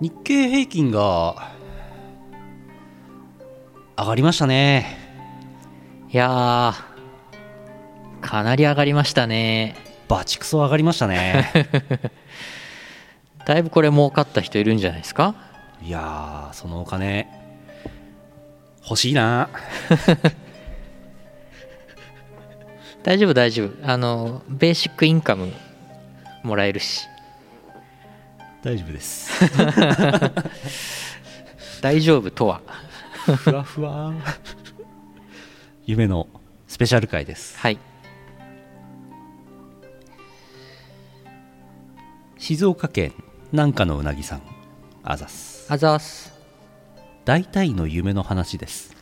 日経平均が上がりましたね。いやーかなり上がりましたね。バチクソ上がりましたね。だいぶこれ儲かった人いるんじゃないですか？いやーそのお金欲しいな。大丈夫大丈夫。あのベーシックインカムもらえるし大丈夫です。大丈夫とは？ふわふわ。夢のスペシャル回です。はい。静岡県南下のうなぎさんあざす。あざーす。大体の夢の話です。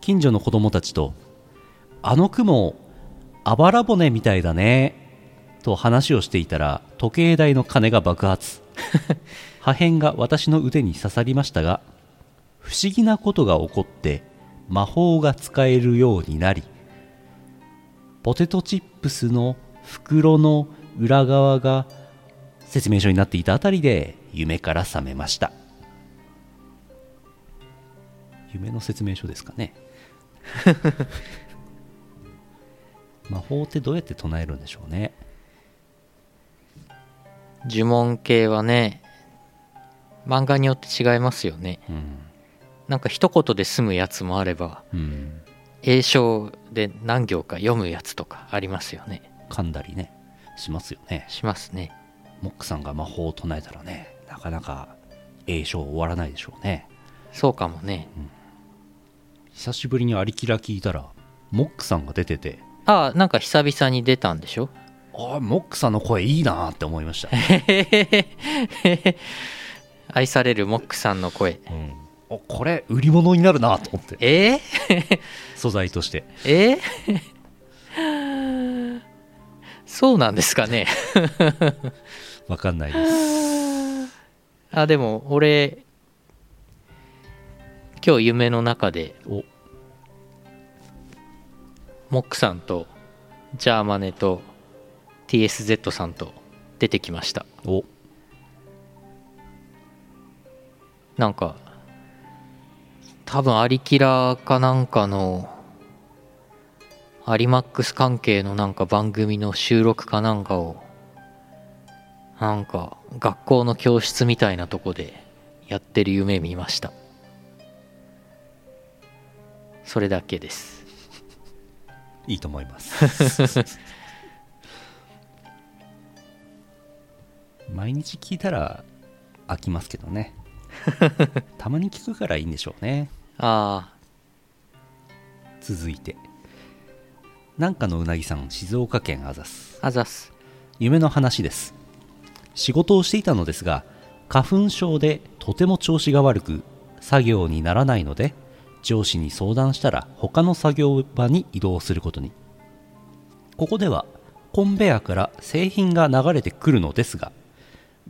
近所の子供たちと「あの雲あばら骨みたいだね」と話をしていたら時計台の鐘が爆発。破片が私の腕に刺さりましたが不思議なことが起こって魔法が使えるようになりポテトチップスの袋の裏側が説明書になっていたあたりで夢から覚めました。夢の説明書ですかね。魔法ってどうやって唱えるんでしょうね呪文系はね漫画によって違いますよね。うん、なんか一言で済むやつもあればうん、英章で何行か読むやつとかありますよね。噛んだりねしますよね。しますね。モックさんが魔法を唱えたらねなかなか栄唱終わらないでしょうね。そうかもね。久しぶりにアリキラ聞いたらモックさんが出てて。ああなんか久々に出たんでしょ？ああモックさんの声いいなって思いました、愛されるモックさんの声。うん、おこれ売り物になるなと思って。え？ー、素材として。え？ーそうなんですかね。わかんないです。あでも俺今日夢の中でお。モックさんとジャーマネと TSZ さんと出てきました。お。なんか多分アリキラーかなんかのアリマックス関係のなんか番組の収録かなんかをなんか学校の教室みたいなとこでやってる夢見ました。それだけです。いいと思います毎日聞いたら飽きますけどね。たまに聞くからいいんでしょうね。あ続いて。なんかのうなぎさん静岡県あざすああざっす夢の話です。仕事をしていたのですが花粉症でとても調子が悪く作業にならないので上司に相談したら他の作業場に移動することに。ここではコンベヤから製品が流れてくるのですが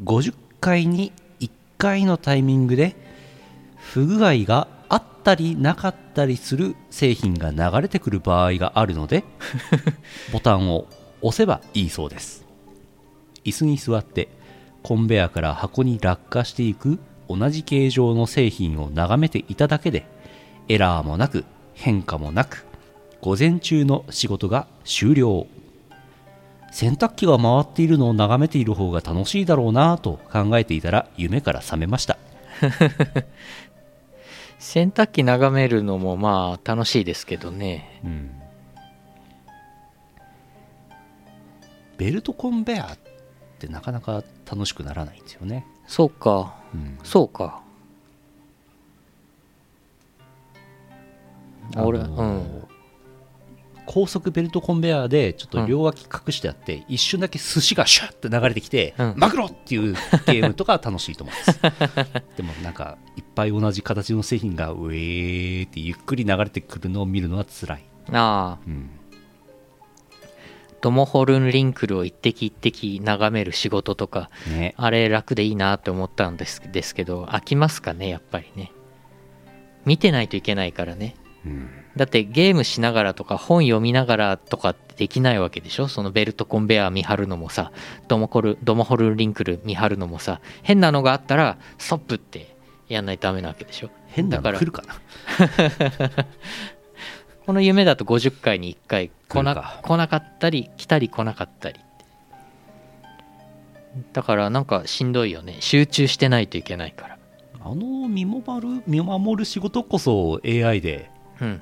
50回に1回のタイミングで不具合があったりなかったりする製品が流れてくる場合があるので ボタンを押せばいいそうです。椅子に座ってコンベヤから箱に落下していく同じ形状の製品を眺めていただけでエラーもなく変化もなく午前中の仕事が終了洗濯機が回っているのを眺めている方が楽しいだろうなぁと考えていたら夢から覚めました。洗濯機眺めるのもまあ楽しいですけどね。うん。ベルトコンベヤってなかなか楽しくならないんですよね、そうか。うん。そうか。俺あのーうん高速ベルトコンベヤーでちょっと両脇隠してあって、一瞬だけ寿司がシュッて流れてきて、うん。マグロっていうゲームとかは楽しいと思います。でもなんかいっぱい同じ形の製品がウェーってゆっくり流れてくるのを見るのは辛い、ああ。うん、トモホルンリンクルを一滴一滴眺める仕事とかね。あれ楽でいいなって思ったんですですけど飽きますかねやっぱりね。見てないといけないからね。うんだってゲームしながらとか本読みながらとかできないわけでしょ？そのベルトコンベア見張るのもさドモコルドモホルリンクル見張るのもさ変なのがあったらストップってやんないとダメなわけでしょ？変なだからの来るかな？この夢だと50回に1回来な来なかったり来たり来なかったりだからなんかしんどいよね。集中してないといけないから。あの見守る見守る仕事こそ AI でうん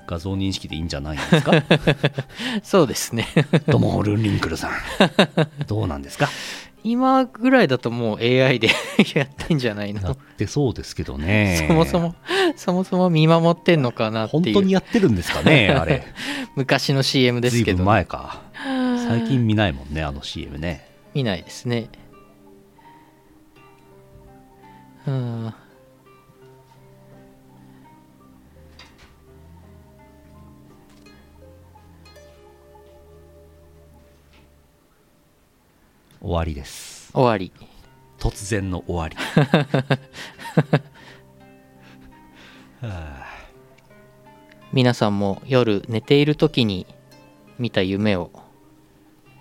画像認識でいいんじゃないんですか？そうですね。ドモホルンリンクルさん。どうなんですか？今ぐらいだともう AI で やってんじゃないやのってそうですけどね。そもそもそもそも見守ってんのかなって本当にいうやってるんですかねあれ。昔の CM ですけど。前か。最近見ないもんねあの CM ね。見ないですね。うん終わりです。終わり。突然の終わり。は あ皆さんも夜寝ている時に見た夢を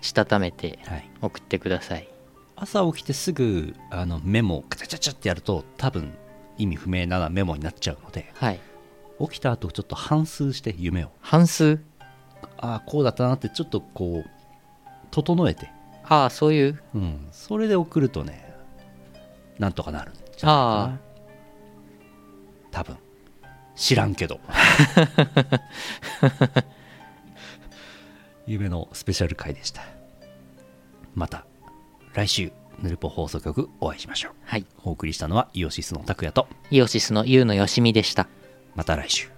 したためてはい、送ってください。朝起きてすぐあのメモをカチャチャチャってやると多分意味不明なメモになっちゃうのではい。起きた後ちょっと反数して夢を。半数？ああこうだったなってちょっとこう整えて、ああそういう。うん、それで送るとねなんとかなるんじゃないかな。多分。知らんけど。夢のスペシャル回でした。また来週ヌルポ放送局お会いしましょう。はい。お送りしたのはイオシスの拓也と。イオシスのユウのよしみでした。また来週